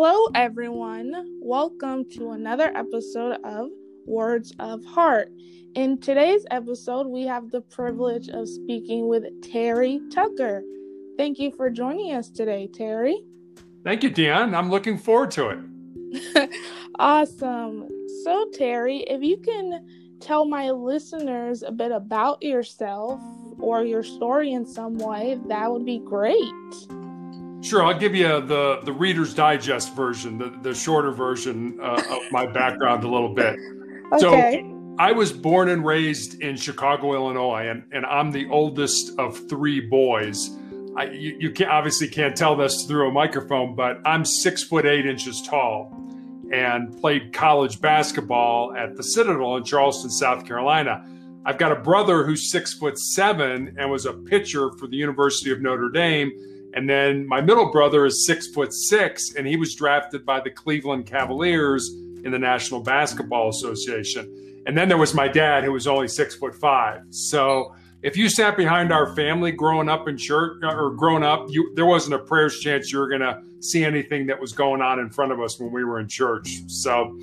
Hello, everyone. Welcome to another episode of Words of Heart. In today's episode, we have the privilege of speaking with Terry Tucker. Thank you for joining us today, Terry. Thank you, Dion. I'm looking forward to it. awesome. So, Terry, if you can tell my listeners a bit about yourself or your story in some way, that would be great. Sure, I'll give you the the Reader's Digest version, the, the shorter version uh, of my background a little bit. Okay. So I was born and raised in Chicago, Illinois, and, and I'm the oldest of three boys. I, you, you can obviously can't tell this through a microphone, but I'm six foot eight inches tall and played college basketball at the Citadel in Charleston, South Carolina. I've got a brother who's six foot seven and was a pitcher for the University of Notre Dame and then my middle brother is six foot six, and he was drafted by the Cleveland Cavaliers in the National Basketball Association. And then there was my dad, who was only six foot five. So if you sat behind our family growing up in church or growing up, you, there wasn't a prayer's chance you were going to see anything that was going on in front of us when we were in church. So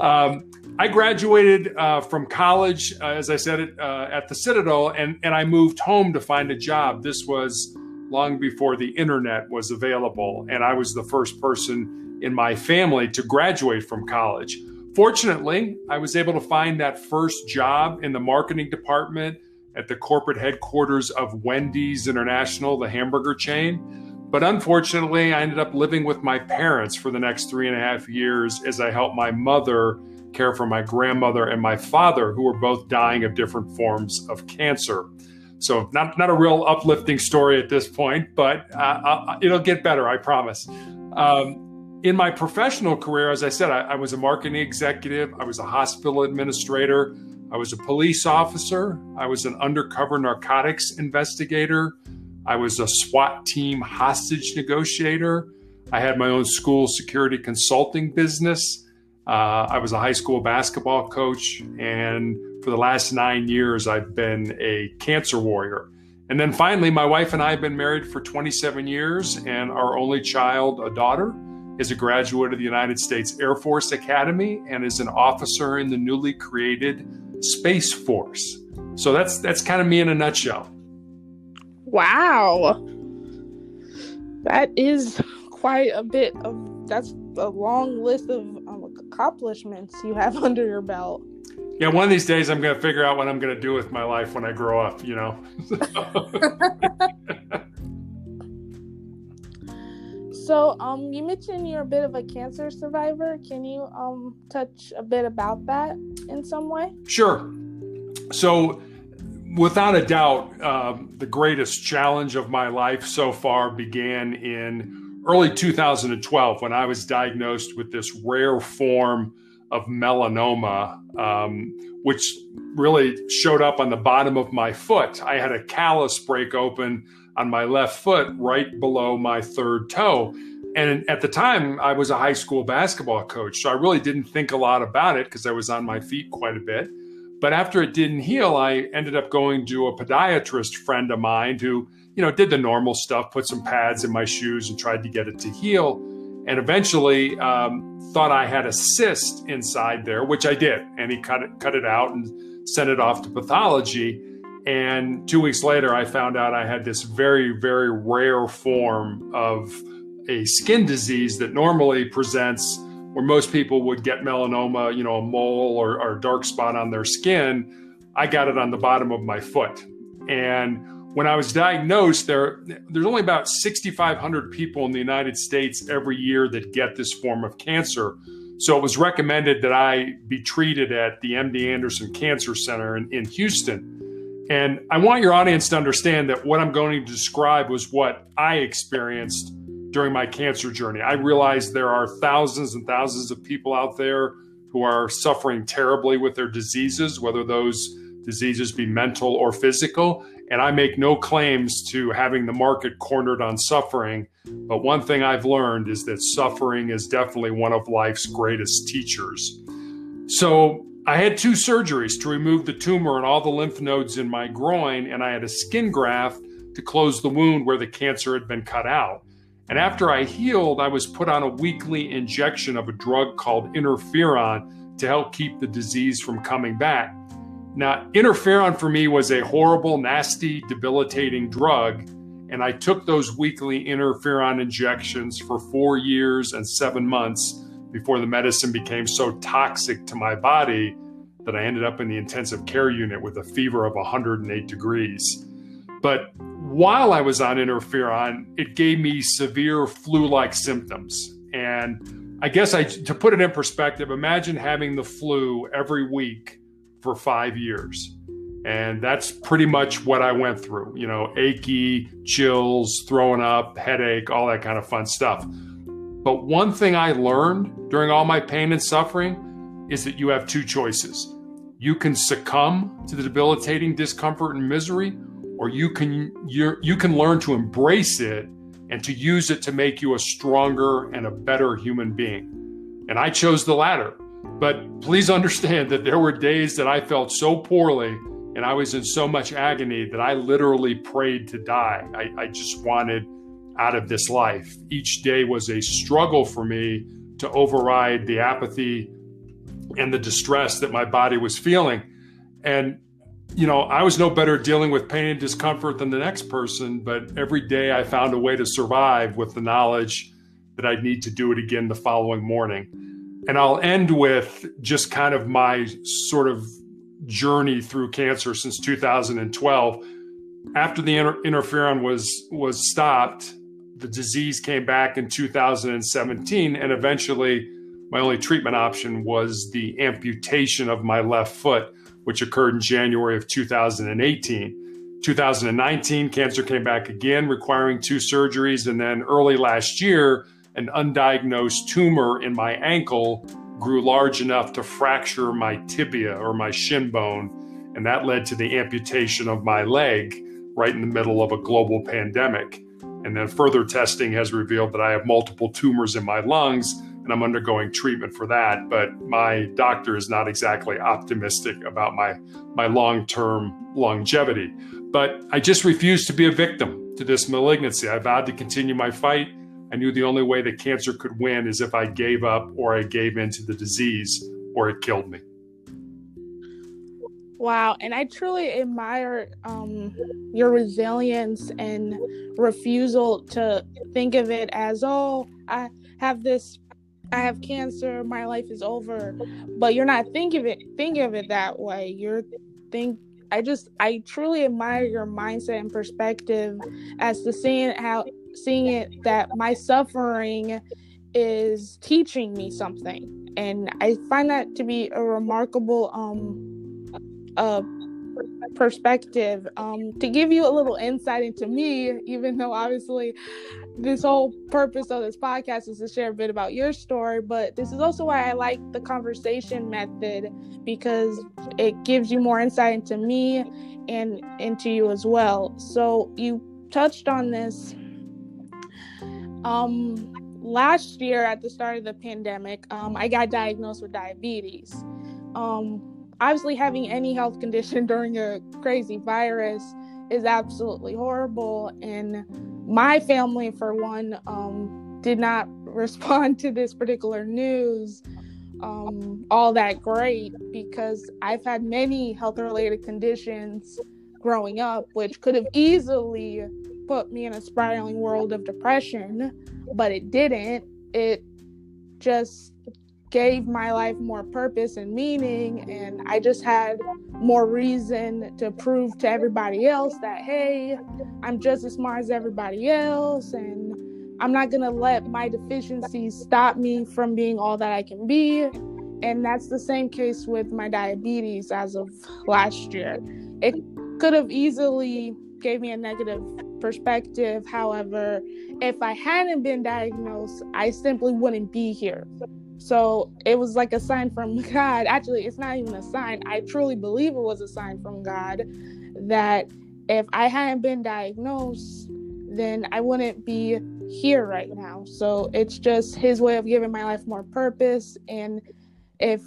um, I graduated uh, from college, uh, as I said, uh, at the Citadel, and, and I moved home to find a job. This was long before the internet was available. And I was the first person in my family to graduate from college. Fortunately, I was able to find that first job in the marketing department at the corporate headquarters of Wendy's International, the hamburger chain. But unfortunately, I ended up living with my parents for the next three and a half years as I helped my mother care for my grandmother and my father, who were both dying of different forms of cancer. So not not a real uplifting story at this point, but uh, uh, it'll get better, I promise. Um, in my professional career, as I said, I, I, was a marketing executive. I was a hospital administrator. I was a police officer. I was an undercover narcotics investigator. I was a SWAT team hostage negotiator. I had my own school security consulting business. Uh, I was a high school basketball coach, and for the last nine years, I've been a cancer warrior. And then finally, my wife and I have been married for 27 years, and our only child, a daughter, is a graduate of the United States Air Force Academy and is an officer in the newly created Space Force. So that's that's kind of me in a nutshell. Wow. That is quite a bit of that's a long list of accomplishments you have under your belt yeah, one of these days I'm going to figure out what I'm going to do with my life when I grow up, you know. so, um you mentioned you're a bit of a cancer survivor. Can you um touch a bit about that in some way? Sure. So, without a doubt, um, the greatest challenge of my life so far began in early 2012 when I was diagnosed with this rare form of melanoma, um, which really showed up on the bottom of my foot. I had a callus break open on my left foot right below my third toe. And at the time, I was a high school basketball coach. So I really didn't think a lot about it because I was on my feet quite a bit. But after it didn't heal, I ended up going to a podiatrist friend of mine who, you know, did the normal stuff, put some pads in my shoes and tried to get it to heal and eventually um, thought I had a cyst inside there, which I did. And he cut it, cut it out and sent it off to pathology. And two weeks later, I found out I had this very, very rare form of a skin disease that normally presents where most people would get melanoma, you know, a mole or, or dark spot on their skin. I got it on the bottom of my foot. And when I was diagnosed, there there's only about 6,500 people in the United States every year that get this form of cancer. So it was recommended that I be treated at the MD Anderson Cancer Center in, in Houston. And I want your audience to understand that what I'm going to describe was what I experienced during my cancer journey. I realize there are thousands and thousands of people out there who are suffering terribly with their diseases, whether those diseases be mental or physical. And I make no claims to having the market cornered on suffering. But one thing I've learned is that suffering is definitely one of life's greatest teachers. So I had two surgeries to remove the tumor and all the lymph nodes in my groin, and I had a skin graft to close the wound where the cancer had been cut out. And after I healed, I was put on a weekly injection of a drug called interferon to help keep the disease from coming back. Now, interferon for me was a horrible, nasty, debilitating drug. And I took those weekly interferon injections for four years and seven months before the medicine became so toxic to my body that I ended up in the intensive care unit with a fever of 108 degrees. But while I was on interferon, it gave me severe flu like symptoms. And I guess I, to put it in perspective, imagine having the flu every week for five years. And that's pretty much what I went through, you know, achy, chills, throwing up, headache, all that kind of fun stuff. But one thing I learned during all my pain and suffering is that you have two choices. You can succumb to the debilitating discomfort and misery, or you can you you can learn to embrace it and to use it to make you a stronger and a better human being. And I chose the latter. But please understand that there were days that I felt so poorly and I was in so much agony that I literally prayed to die. I, I just wanted out of this life. Each day was a struggle for me to override the apathy and the distress that my body was feeling. And you know, I was no better dealing with pain and discomfort than the next person, but every day I found a way to survive with the knowledge that I'd need to do it again the following morning. And I'll end with just kind of my sort of journey through cancer since 2012. After the inter- interferon was was stopped, the disease came back in 2017 and eventually my only treatment option was the amputation of my left foot which occurred in January of 2018. 2019, cancer came back again, requiring two surgeries. And then early last year, an undiagnosed tumor in my ankle grew large enough to fracture my tibia or my shin bone. And that led to the amputation of my leg right in the middle of a global pandemic. And then further testing has revealed that I have multiple tumors in my lungs and I'm undergoing treatment for that. But my doctor is not exactly optimistic about my my long term longevity. But I just refuse to be a victim to this malignancy. I vowed to continue my fight. I knew the only way that cancer could win is if I gave up or I gave in to the disease or it killed me. Wow, and I truly admire um, your resilience and refusal to think of it as, oh, I have this I have cancer, my life is over. But you're not thinking of it think of it that way. You're think I just I truly admire your mindset and perspective as to seeing how seeing it that my suffering is teaching me something. And I find that to be a remarkable um uh perspective um, to give you a little insight into me, even though obviously this whole purpose of this podcast is to share a bit about your story. But this is also why I like the conversation method because it gives you more insight into me and into you as well. So you touched on this. Um, last year at the start of the pandemic, um, I got diagnosed with diabetes. Um, obviously having any health condition during a crazy virus is absolutely horrible and my family for one um, did not respond to this particular news um, all that great because i've had many health related conditions growing up which could have easily put me in a spiraling world of depression but it didn't. It just gave my life more purpose and meaning and i just had more reason to prove to everybody else that hey i'm just as smart as everybody else and i'm not going to let my deficiencies stop me from being all that i can be. And that's the same case with my diabetes as of last year. It could have easily gave me a negative perspective however if i hadn't been diagnosed i simply wouldn't be here so it was like a sign from God. Actually, it's not even a sign. I truly believe it was a sign from God that if I hadn't been diagnosed, then I wouldn't be here right now. So it's just his way of giving my life more purpose. And if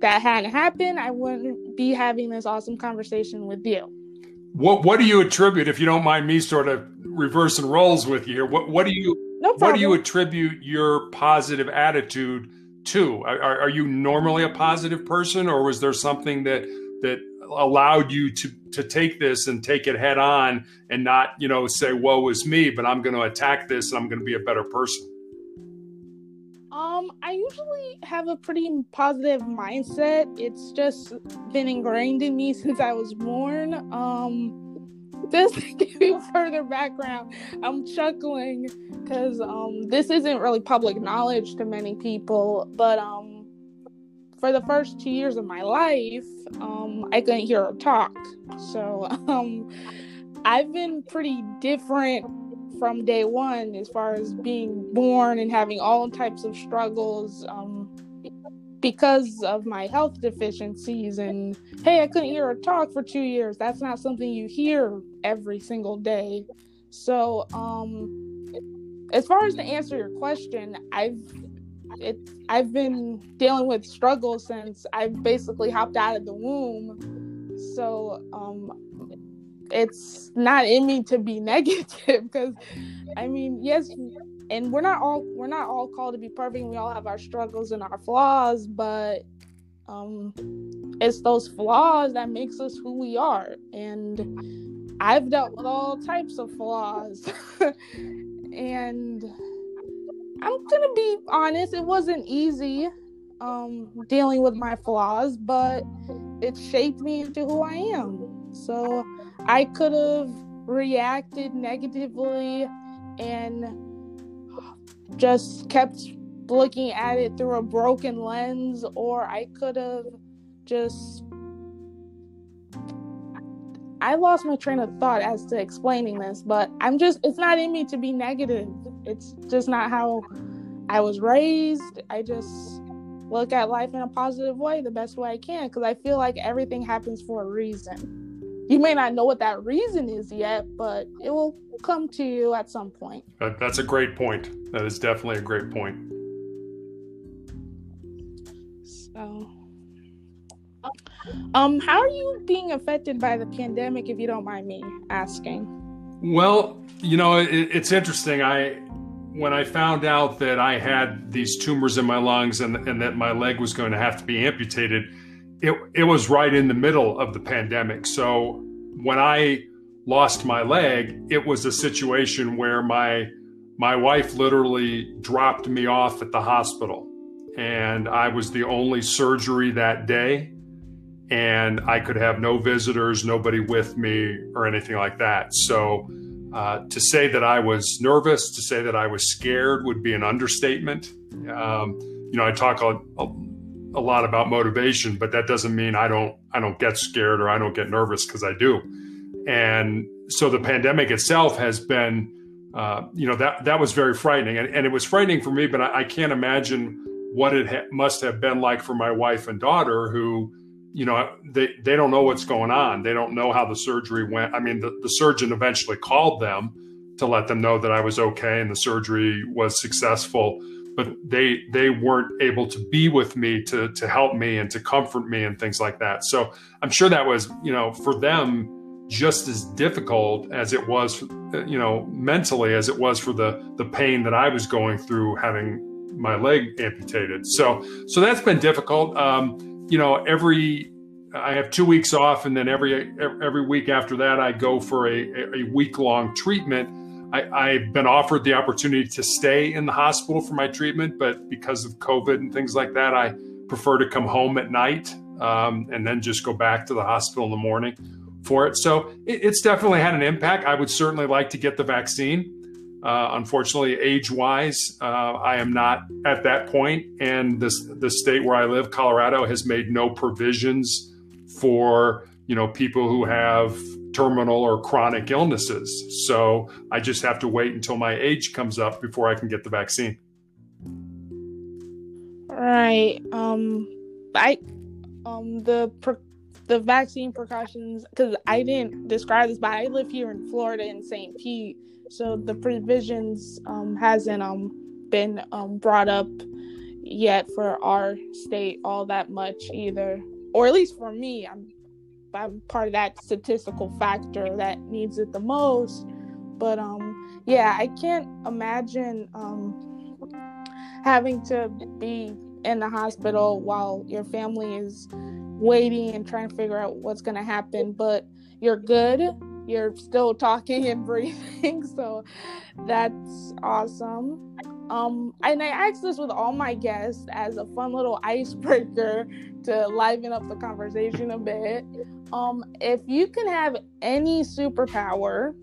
that hadn't happened, I wouldn't be having this awesome conversation with you. What What do you attribute, if you don't mind me sort of reversing roles with you? What What do you No. What do you attribute your positive attitude to? Are, are you normally a positive person, or was there something that that allowed you to to take this and take it head on and not you know say woe is me but i'm going to attack this and i'm going to be a better person um i usually have a pretty positive mindset it's just been ingrained in me since i was born um just to give you further background i'm chuckling because um this isn't really public knowledge to many people but um for the first two years of my life, um, I couldn't hear her talk. So um, I've been pretty different from day one as far as being born and having all types of struggles um, because of my health deficiencies. And hey, I couldn't hear her talk for two years. That's not something you hear every single day. So, um, as far as to answer your question, I've it I've been dealing with struggles since I basically hopped out of the womb. So um it's not in me to be negative because I mean, yes, and we're not all we're not all called to be perfect. We all have our struggles and our flaws, but um it's those flaws that makes us who we are. And I've dealt with all types of flaws. and I'm gonna be honest, it wasn't easy um, dealing with my flaws, but it shaped me into who I am. So I could have reacted negatively and just kept looking at it through a broken lens, or I could have just I lost my train of thought as to explaining this, but I'm just, it's not in me to be negative. It's just not how I was raised. I just look at life in a positive way the best way I can because I feel like everything happens for a reason. You may not know what that reason is yet, but it will come to you at some point. That's a great point. That is definitely a great point. So um, how are you being affected by the pandemic, if you don't mind me asking? Well, you know, it, it's interesting. I when I found out that I had these tumors in my lungs and, and that my leg was going to have to be amputated, it it was right in the middle of the pandemic. So when I lost my leg, it was a situation where my my wife literally dropped me off at the hospital and I was the only surgery that day and I could have no visitors, nobody with me, or anything like that. So, uh, to say that I was nervous, to say that I was scared would be an understatement. Um, you know, I talk a, a, a, lot about motivation, but that doesn't mean I don't I don't get scared or I don't get nervous because I do. And so the pandemic itself has been, uh, you know, that that was very frightening, and, and it was frightening for me. But I, I can't imagine what it ha- must have been like for my wife and daughter who you know they they don't know what's going on they don't know how the surgery went i mean the, the surgeon eventually called them to let them know that i was okay and the surgery was successful but they they weren't able to be with me to to help me and to comfort me and things like that. So i'm sure that was you know for them just as difficult as it was you know mentally as it was for the the pain that i was going through having my leg amputated. So so that's been difficult. Um, you know, every I have two weeks off, and then every every week after that, I go for a, a week long treatment. I, have been offered the opportunity to stay in the hospital for my treatment, but because of COVID and things like that, I prefer to come home at night um, and then just go back to the hospital in the morning for it. So it, it's definitely had an impact. I would certainly like to get the vaccine. Uh, unfortunately, age wise, uh, I am not at that point, and this the state where I live, Colorado, has made no provisions for you know people who have terminal or chronic illnesses. So I just have to wait until my age comes up before I can get the vaccine. Right. Um. I. Um. The. the vaccine precautions because I didn't describe this, but I live here in Florida in St. Pete, so the provisions um, hasn't um, been um, brought up yet for our state all that much either, or at least for me. I'm I'm part of that statistical factor that needs it the most. But um, yeah, I can't imagine um having to be in the hospital while your family is waiting and trying to figure out what's going to happen. But you're good. You're still talking and breathing, so that's awesome. Um, and I ask this with all my guests as a fun little icebreaker to liven up the conversation a bit. Um, if you can have any superpower,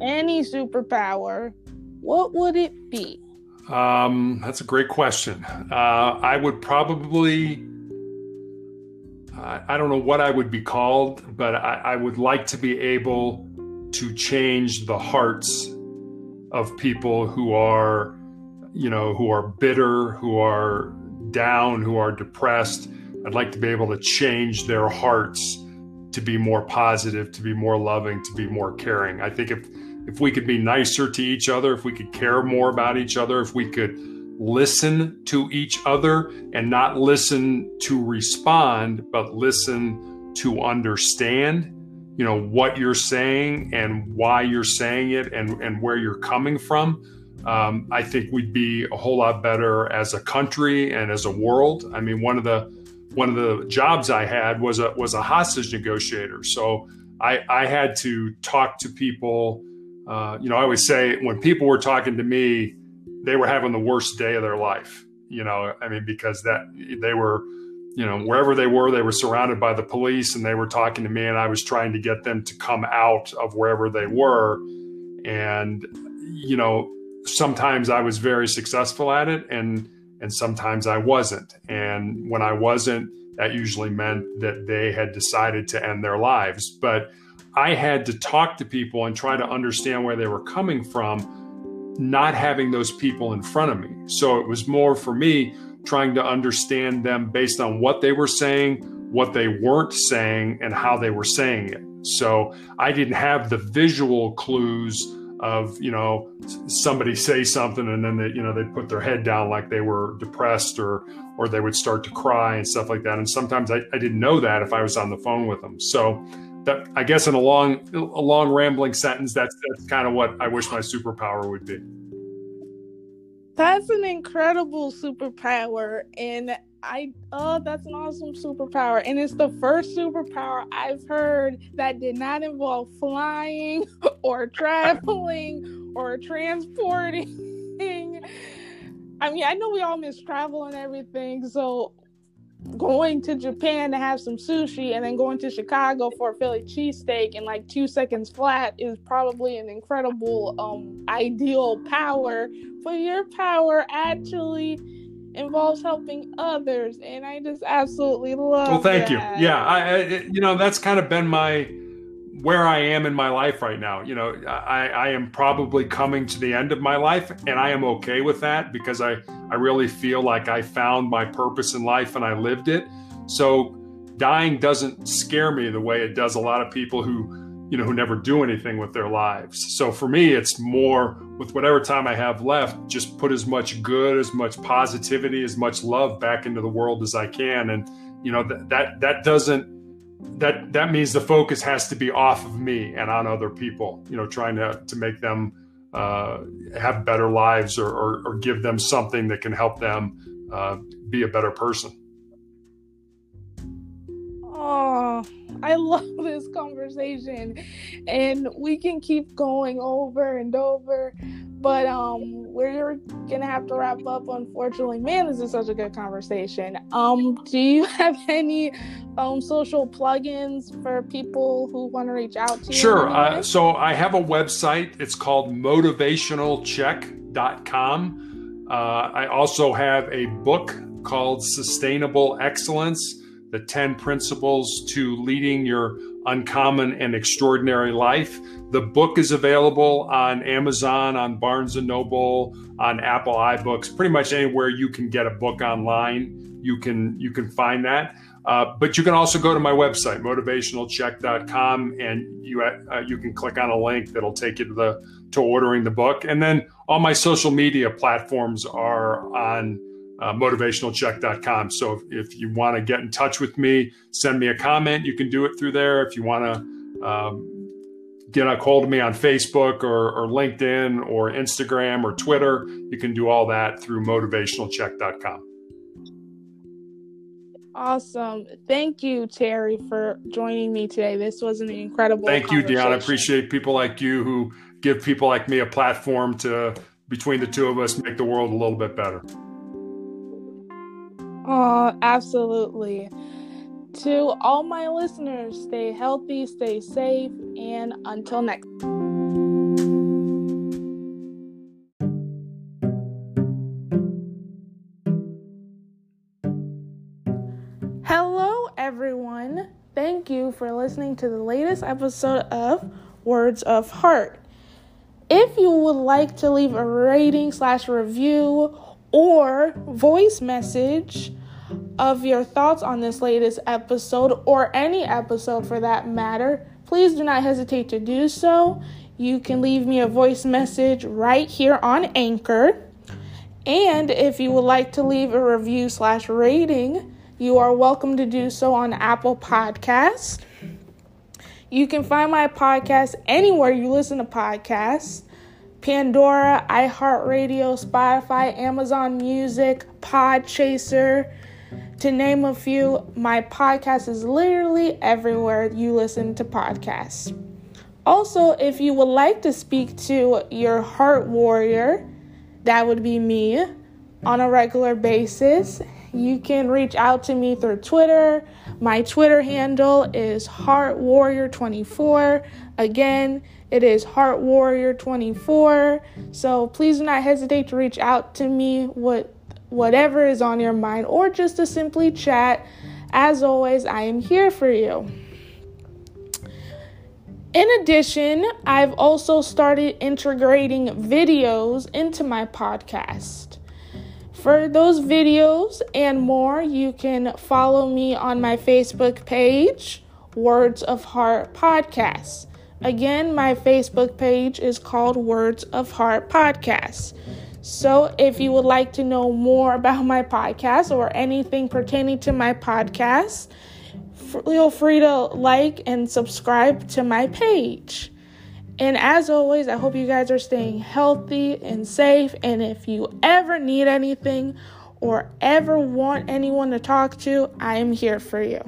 any superpower, what would it be? Um, that's a great question. Uh, I would probably, I don't know what I would be called, but I, I would like to be able to change the hearts of people who are, you know, who are bitter, who are down, who are depressed. I'd like to be able to change their hearts to be more positive, to be more loving, to be more caring. I think if if we could be nicer to each other, if we could care more about each other, if we could listen to each other and not listen to respond, but listen to understand, you know, what you're saying and why you're saying it and, and where you're coming from. Um, I think we'd be a whole lot better as a country and as a world. I mean, one of the one of the jobs I had was a was a hostage negotiator. So I, I had to talk to people. Uh, you know, I always say when people were talking to me, they were having the worst day of their life. You know, I mean, because that they were, you know, wherever they were, they were surrounded by the police, and they were talking to me, and I was trying to get them to come out of wherever they were, and you know, sometimes I was very successful at it, and and sometimes I wasn't. And when I wasn't, that usually meant that they had decided to end their lives. But I had to talk to people and try to understand where they were coming from, not having those people in front of me. So it was more for me trying to understand them based on what they were saying, what they weren't saying, and how they were saying it. So I didn't have the visual clues of you know somebody say something and then they you know they'd put their head down like they were depressed or or they would start to cry and stuff like that. And sometimes I, I didn't know that if I was on the phone with them. So that I guess in a long a long rambling sentence that's that's kind of what I wish my superpower would be. That's an incredible superpower. And I oh that's an awesome superpower and it's the first superpower I've heard that did not involve flying or traveling or transporting. I mean, I know we all miss travel and everything, so going to Japan to have some sushi and then going to Chicago for a Philly cheesesteak in like two seconds flat is probably an incredible um ideal power. But your power actually involves helping others, and I just absolutely love. Well, thank that. you. Yeah, I, I, you know, that's kind of been my where I am in my life right now. You know, I, I am probably coming to the end of my life, and I am okay with that because I I really feel like I found my purpose in life and I lived it. So dying doesn't scare me the way it does a lot of people who you know, who never do anything with their lives. So for me, it's more with whatever time I have left, just put as much good, as much positivity, as much love back into the world as I can. And, you know, that, that, that doesn't, that, that means the focus has to be off of me and on other people, you know, trying to, to make them uh, have better lives or, or, or, give them something that can help them uh, be a better person. Oh, I love this conversation. And we can keep going over and over. But um we're gonna have to wrap up unfortunately. Man, this is such a good conversation. Um, do you have any um social plugins for people who want to reach out to you? Sure. Uh, so I have a website. It's called motivationalcheck.com. Uh, I also have a book called Sustainable Excellence the 10 principles to leading your uncommon and extraordinary life. The book is available on Amazon, on Barnes and Noble, on Apple iBooks, pretty much anywhere you can get a book online. You can you can find that. Uh, but you can also go to my website, motivationalcheck.com, and you uh, you can click on a link that'll take you to the to ordering the book. And then all my social media platforms are on uh, motivationalcheck.com. So if, if you want to get in touch with me, send me a comment. You can do it through there. If you want to um, get a hold of me on Facebook or, or LinkedIn or Instagram or Twitter. You can do all that through motivationalcheck.com. Awesome. Thank you, Terry, for joining me today. This was an incredible Thank you, Deanna. Appreciate people like you who give people like me a platform to, between the two of us, make the world a little bit better. Oh, absolutely. To all my listeners, stay healthy, stay safe, and until next. Hello, everyone. Thank you for listening to the latest episode of Words of Heart. If you would like to leave a rating slash review or voice message, of your thoughts on this latest episode or any episode for that matter, please do not hesitate to do so. You can leave me a voice message right here on Anchor. And if you would like to leave a review slash rating, you are welcome to do so on Apple Podcasts. You can find my podcast anywhere you listen to podcasts Pandora, iHeartRadio, Spotify, Amazon Music, Podchaser, to name a few, my podcast is literally everywhere you listen to podcasts. Also, if you would like to speak to your heart warrior, that would be me, on a regular basis, you can reach out to me through Twitter. My Twitter handle is Heart Warrior 24. Again, it is Heart Warrior 24. So please do not hesitate to reach out to me with whatever is on your mind, or just to simply chat. As always, I am here for you. In addition, I've also started integrating videos into my podcast. For those videos and more, you can follow me on my Facebook page, Words of Heart Podcast. Again, my Facebook page is called Words of Heart Podcast. So, if you would like to know more about my podcast or anything pertaining to my podcast, feel free to like and subscribe to my page. And as always, I hope you guys are staying healthy and safe. And if you ever need anything or ever want anyone to talk to, I am here for you.